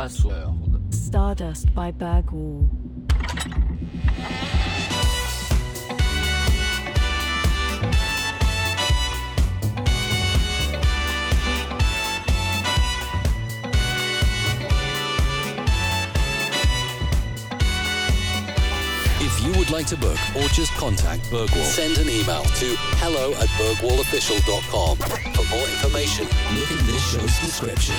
password. Stardust by Bergwall. If you would like to book or just contact Bergwall, send an email to hello at bergwallofficial.com. For more information, look in this show's description.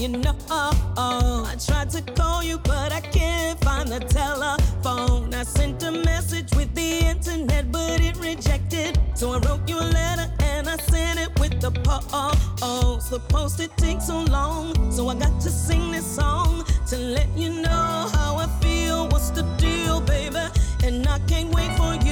You know I tried to call you, but I can't find the telephone. I sent a message with the internet, but it rejected. So I wrote you a letter and I sent it with the post. The post it takes so long, so I got to sing this song to let you know how I feel. What's the deal, baby? And I can't wait for you.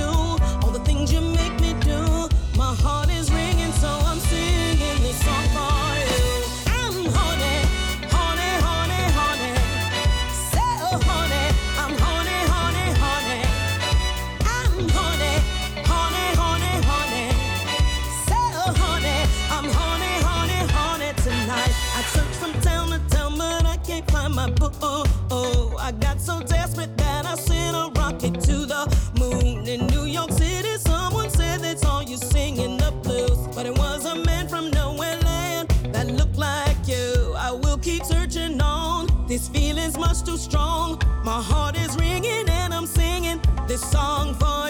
My heart is ringing and I'm singing this song for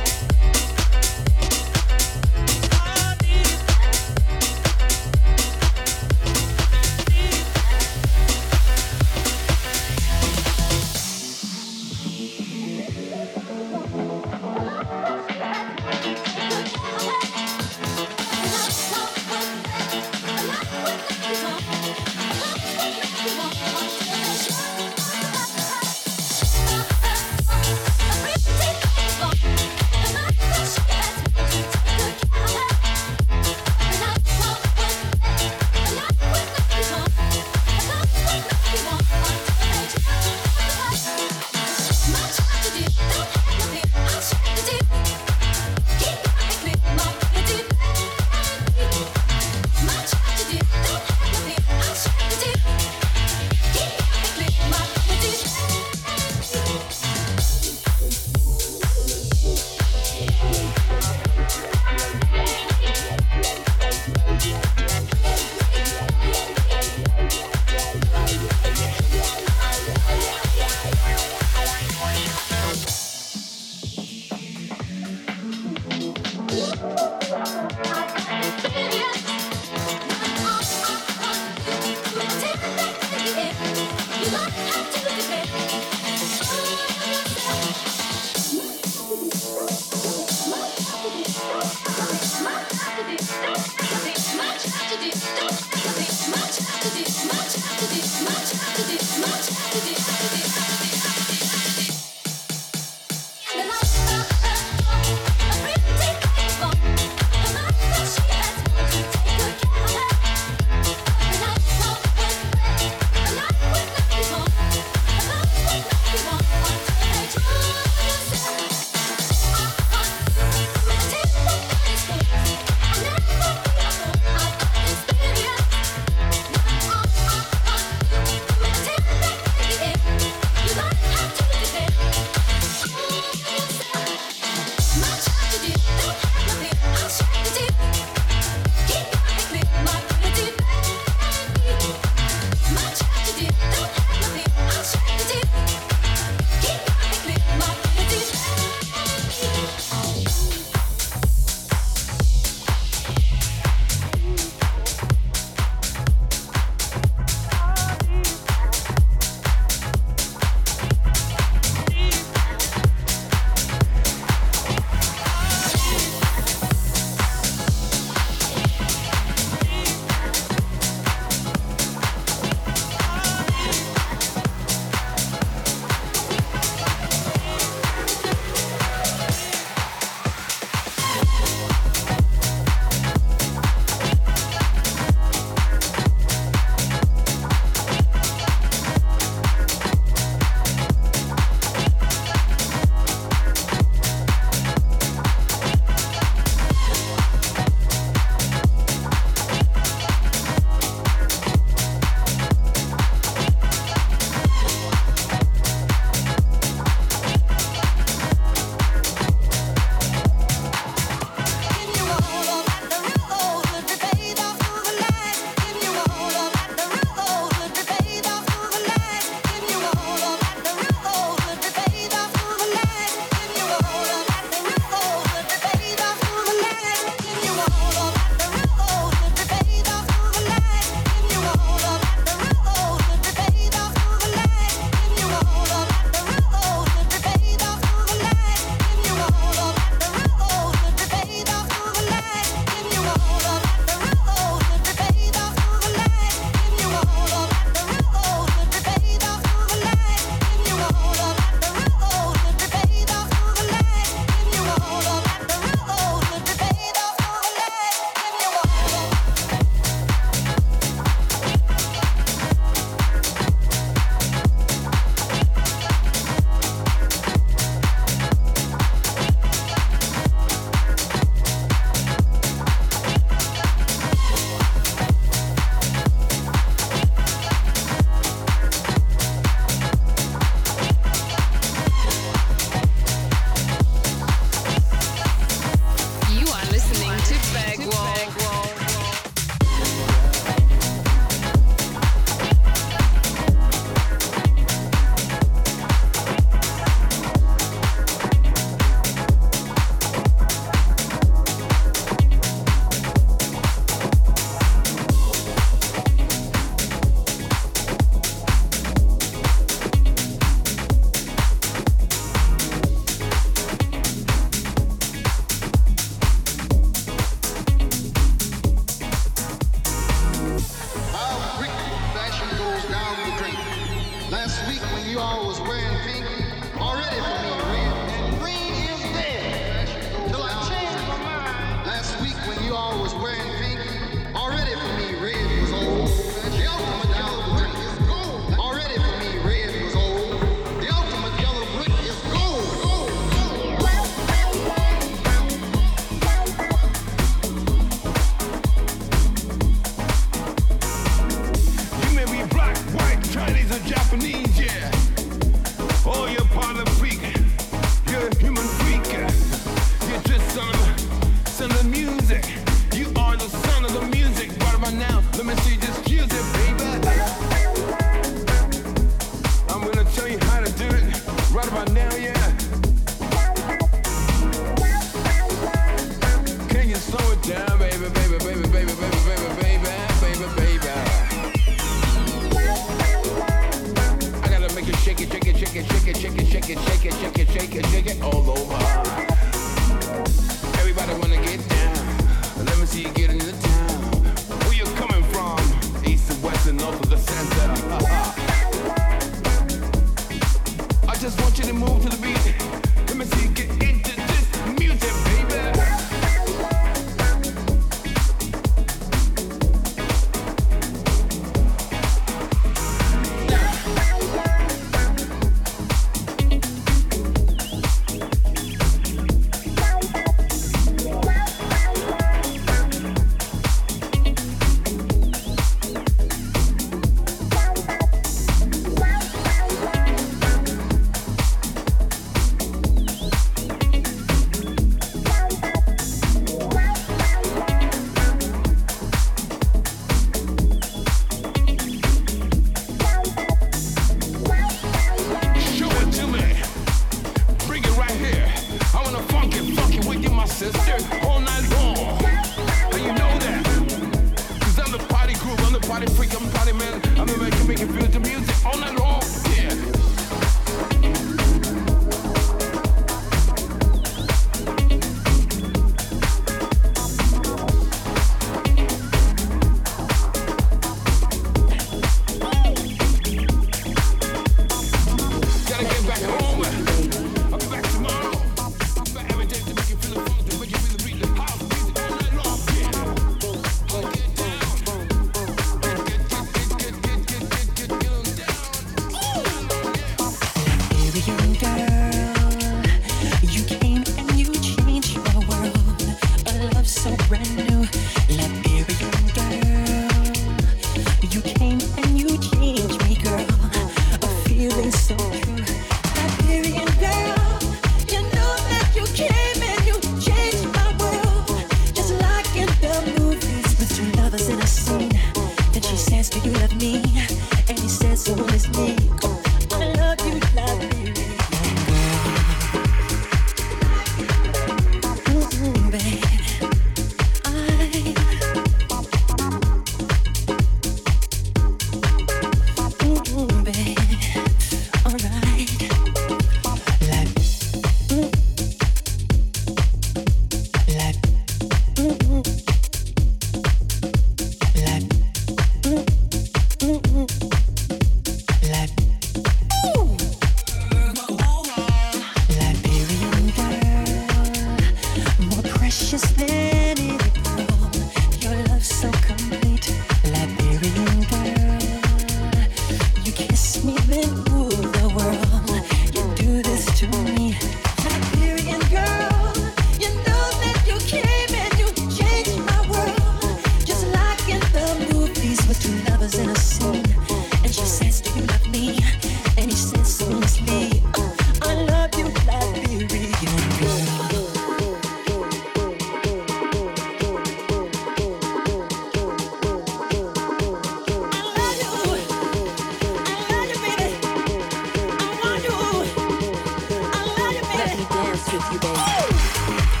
with you, babe.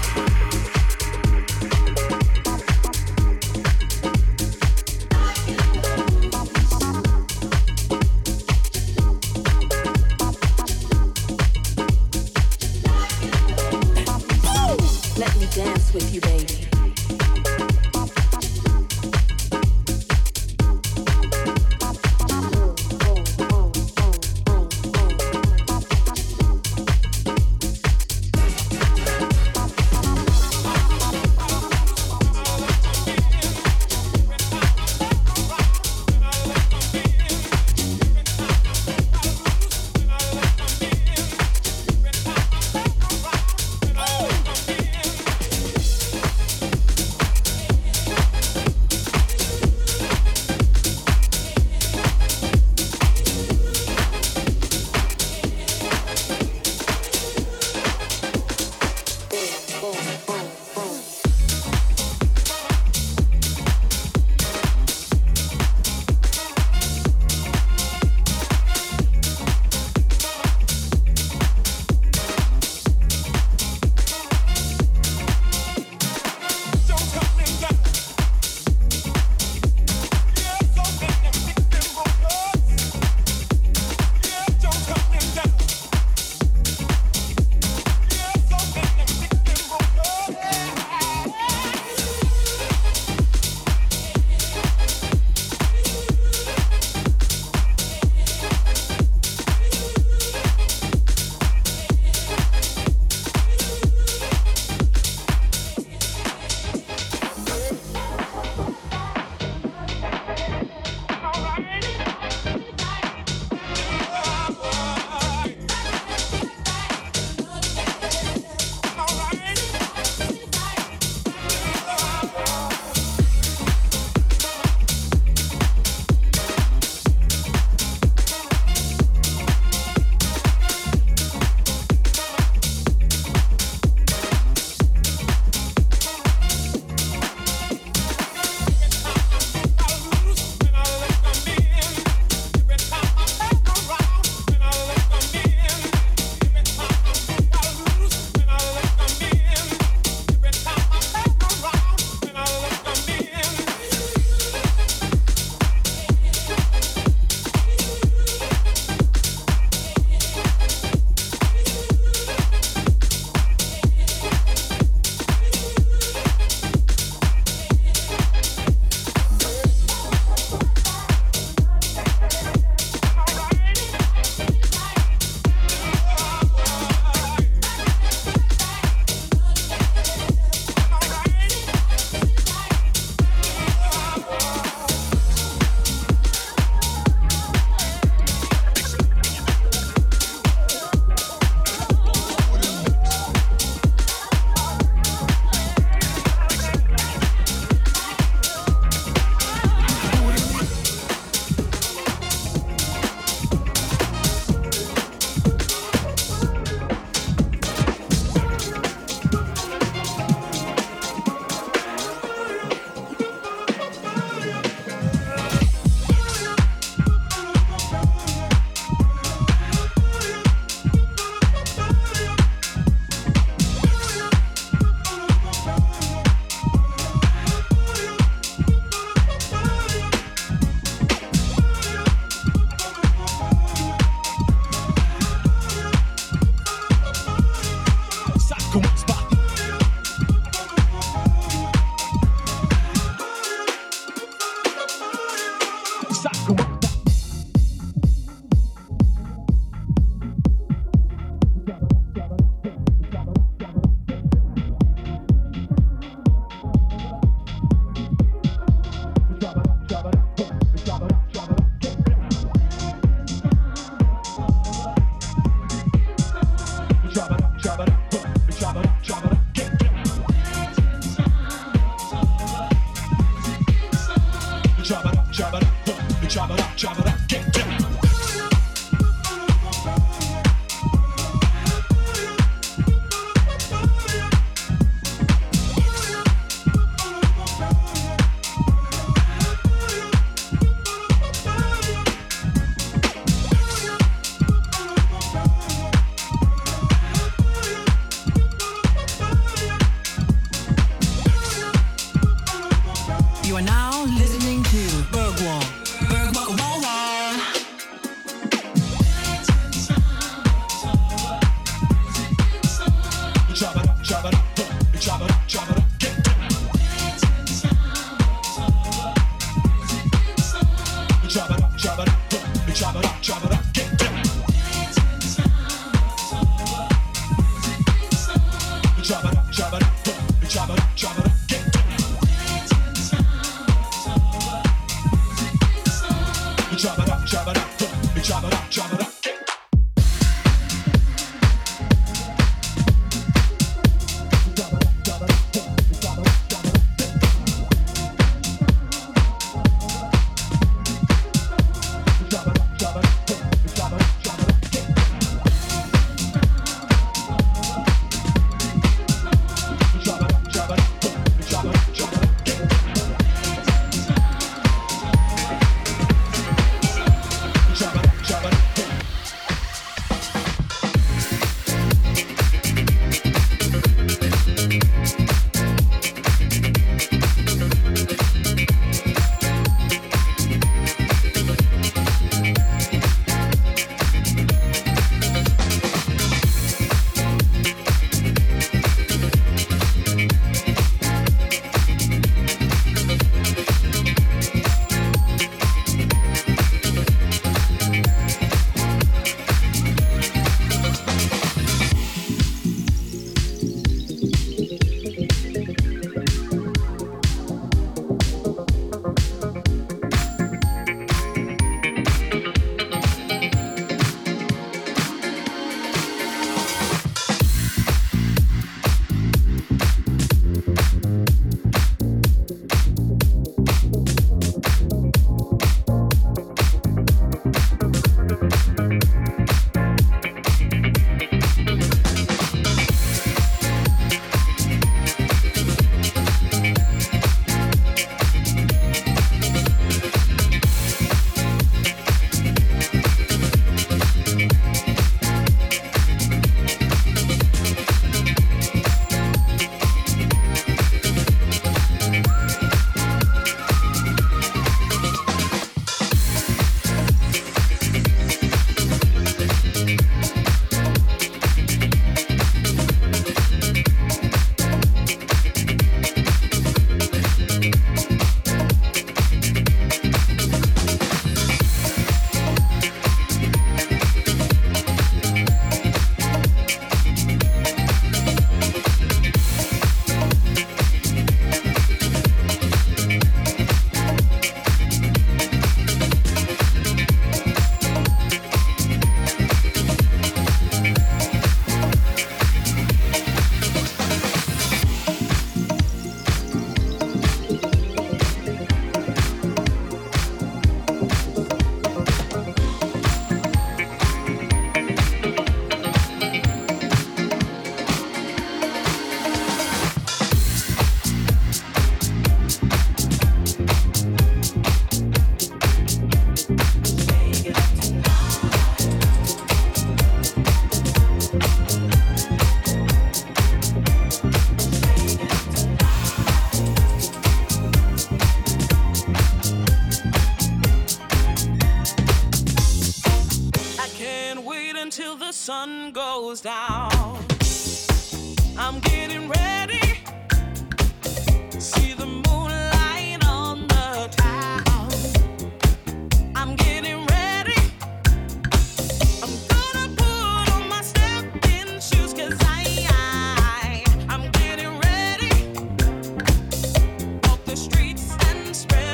Spread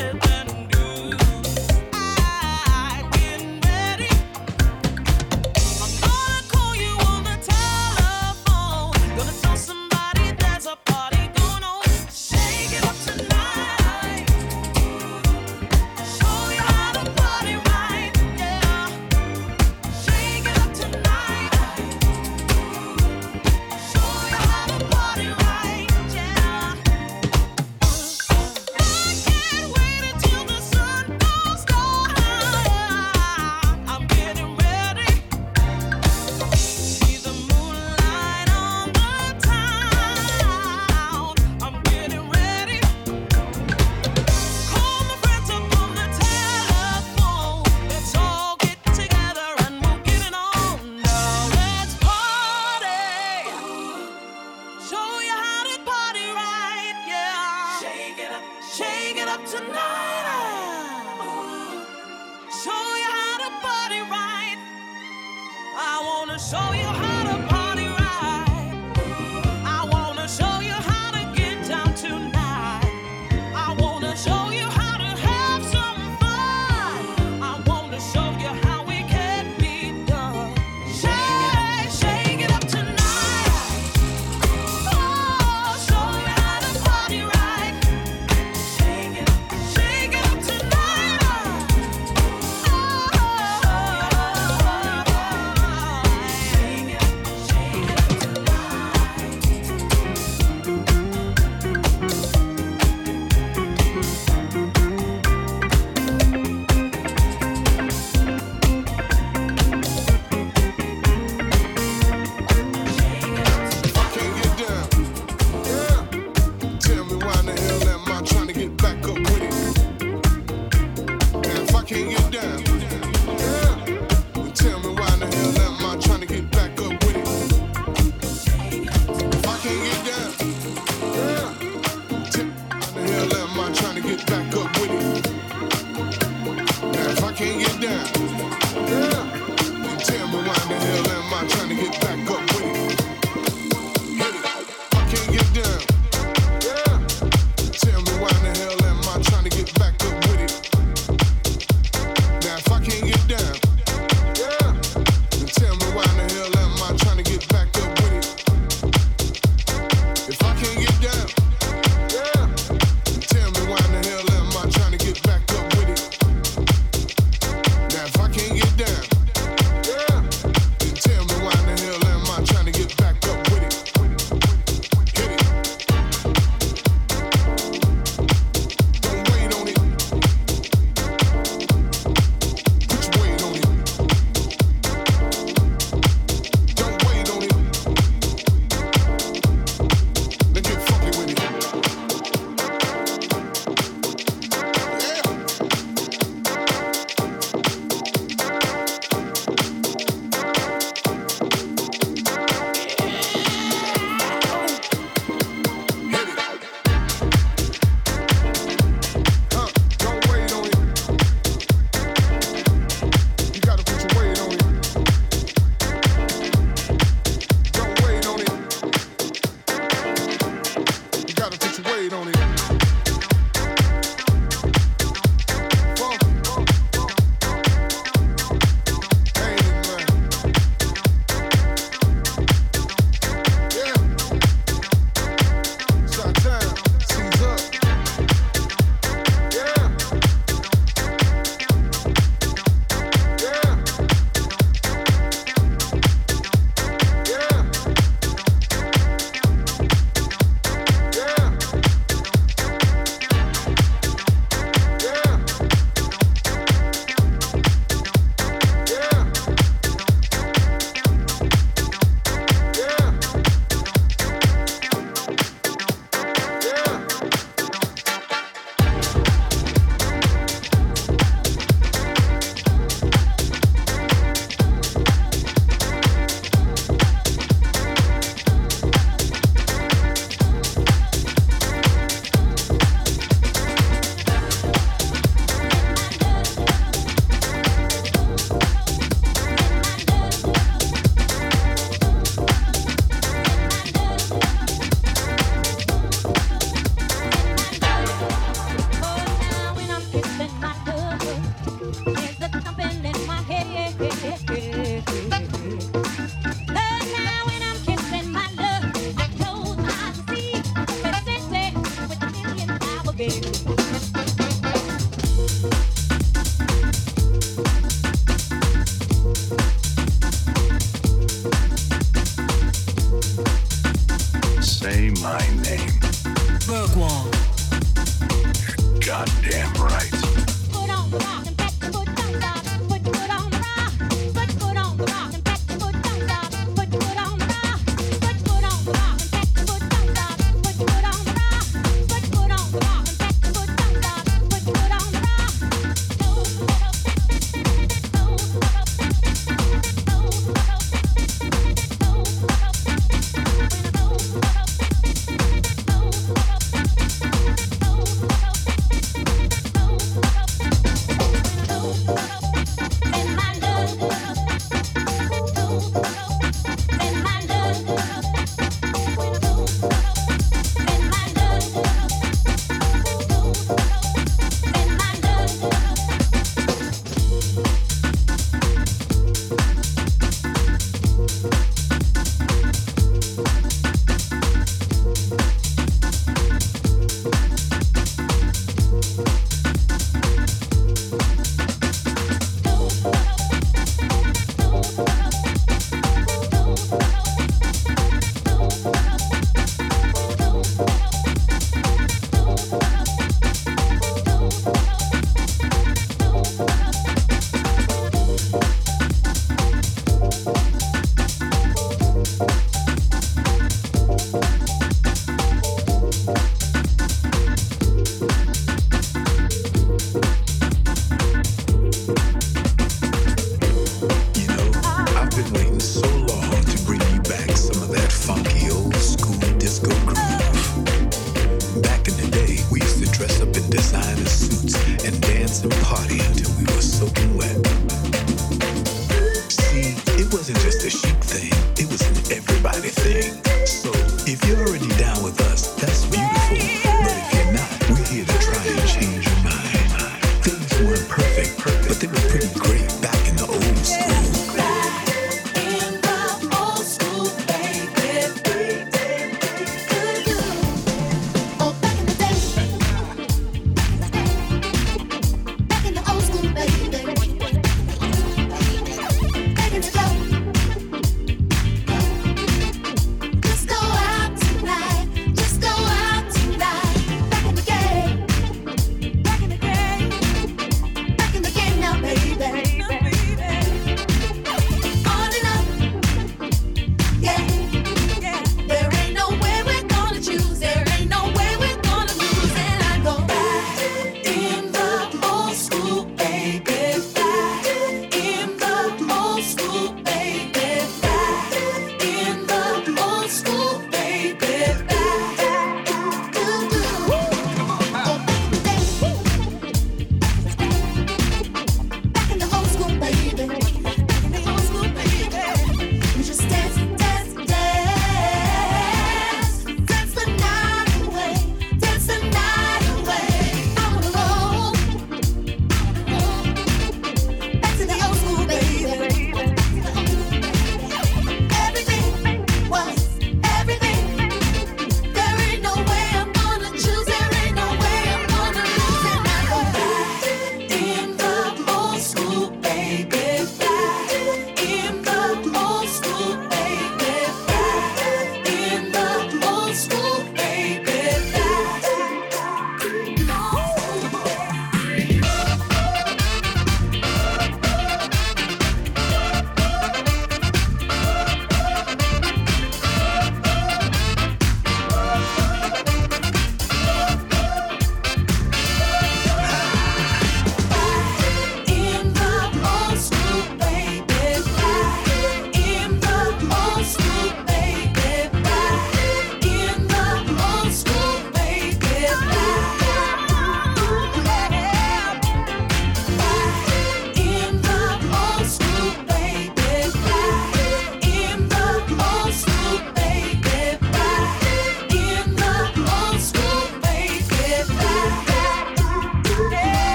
with it.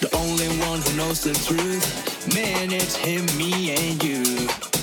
The only one who knows the truth, man, it's him, me, and you.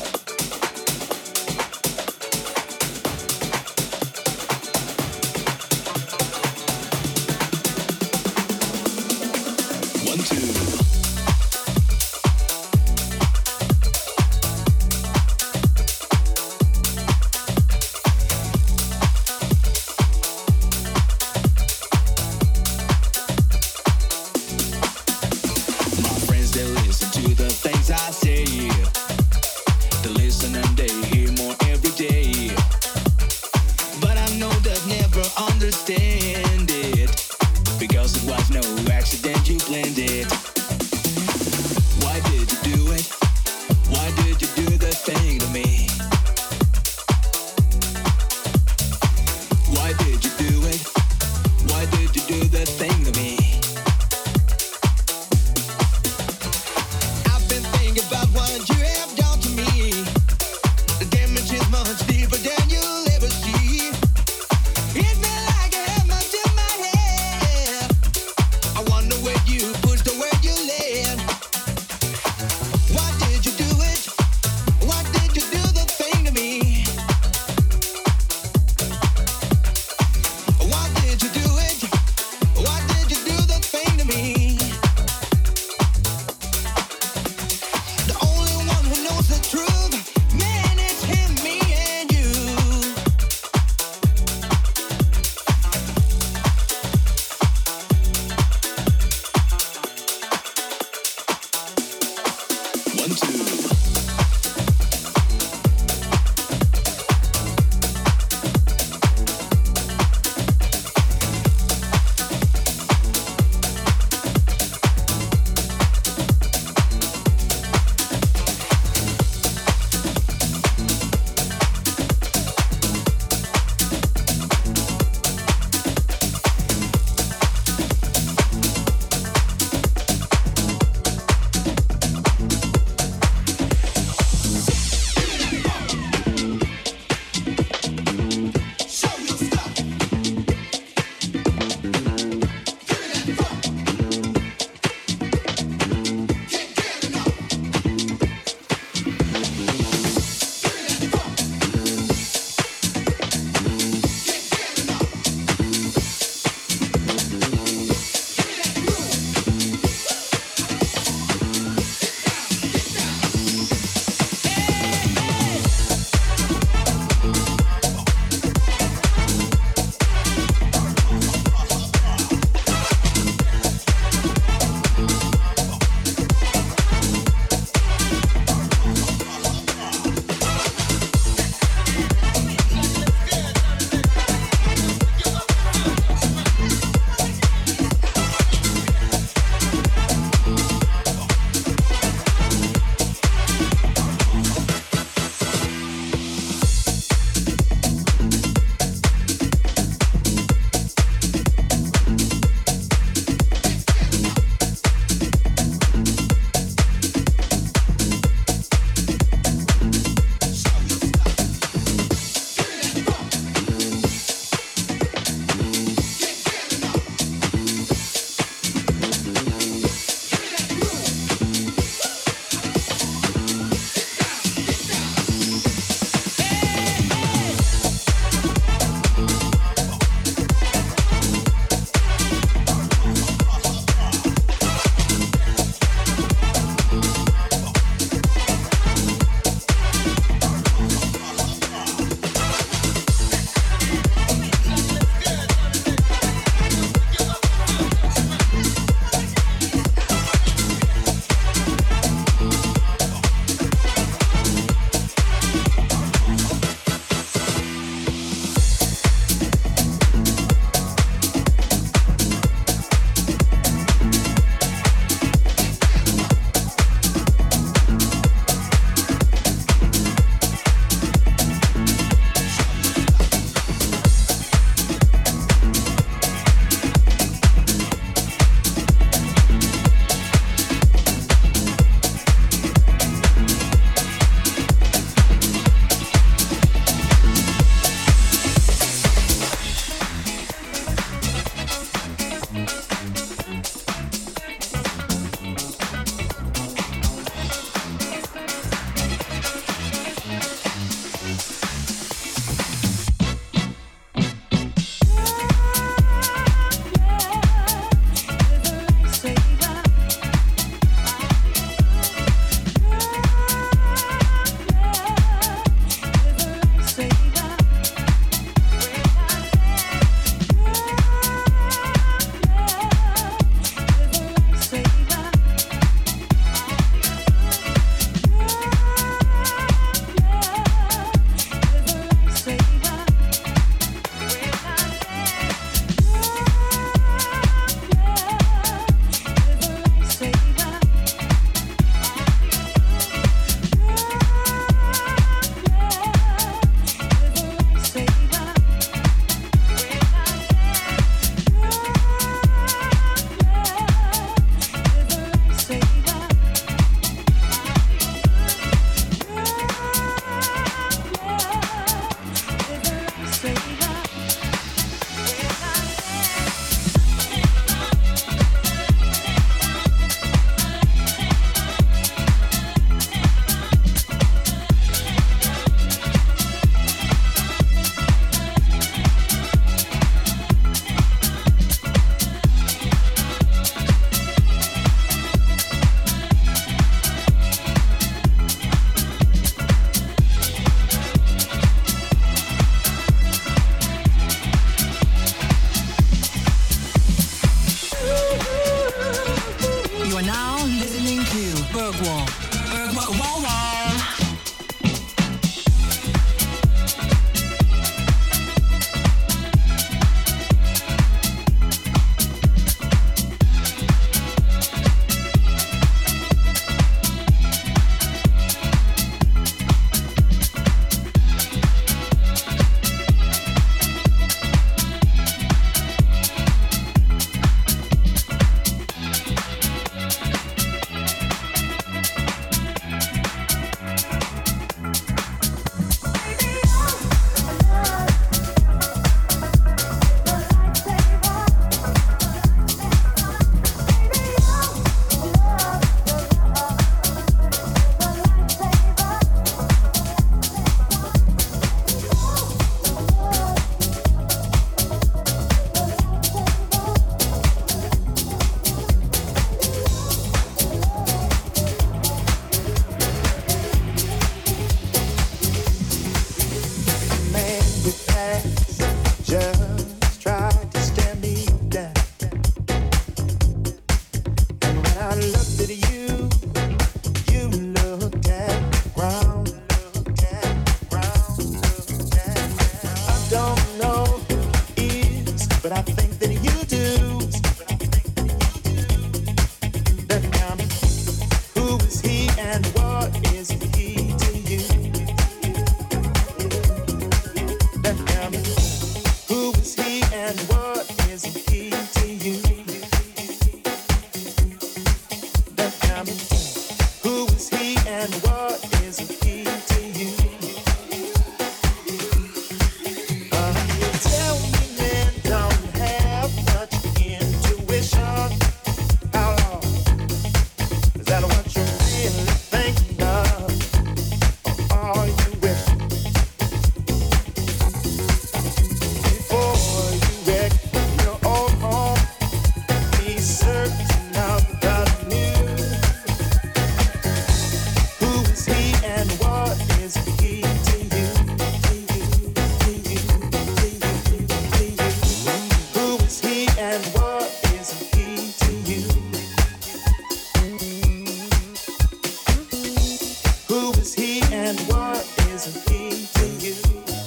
he and what isn't he to you,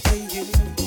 to you?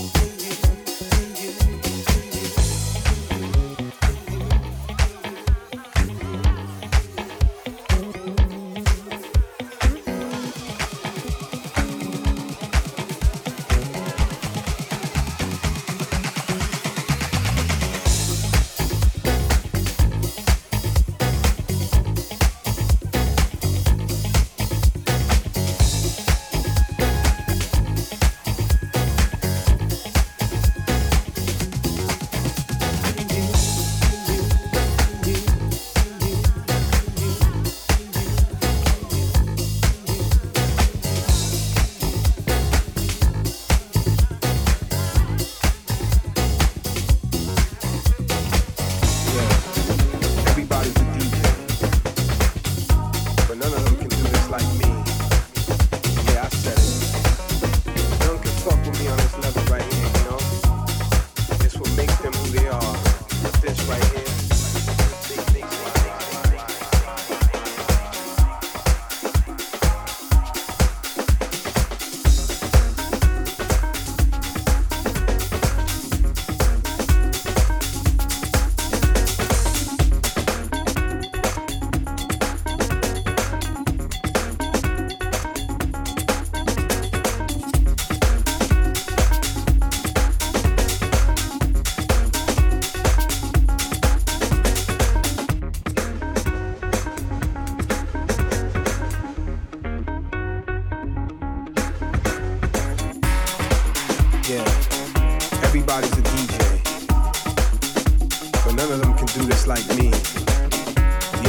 But none of them can do this like me.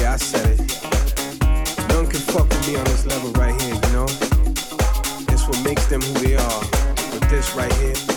Yeah, I said it. None can fuck with me on this level right here, you know? It's what makes them who they are. But this right here.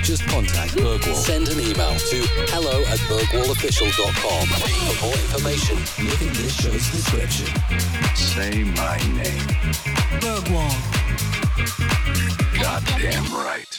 Or just contact Bergwall, send an email to hello at bergwallofficial.com. For more information, look in this show's description. Say my name. Bergwall. Goddamn right.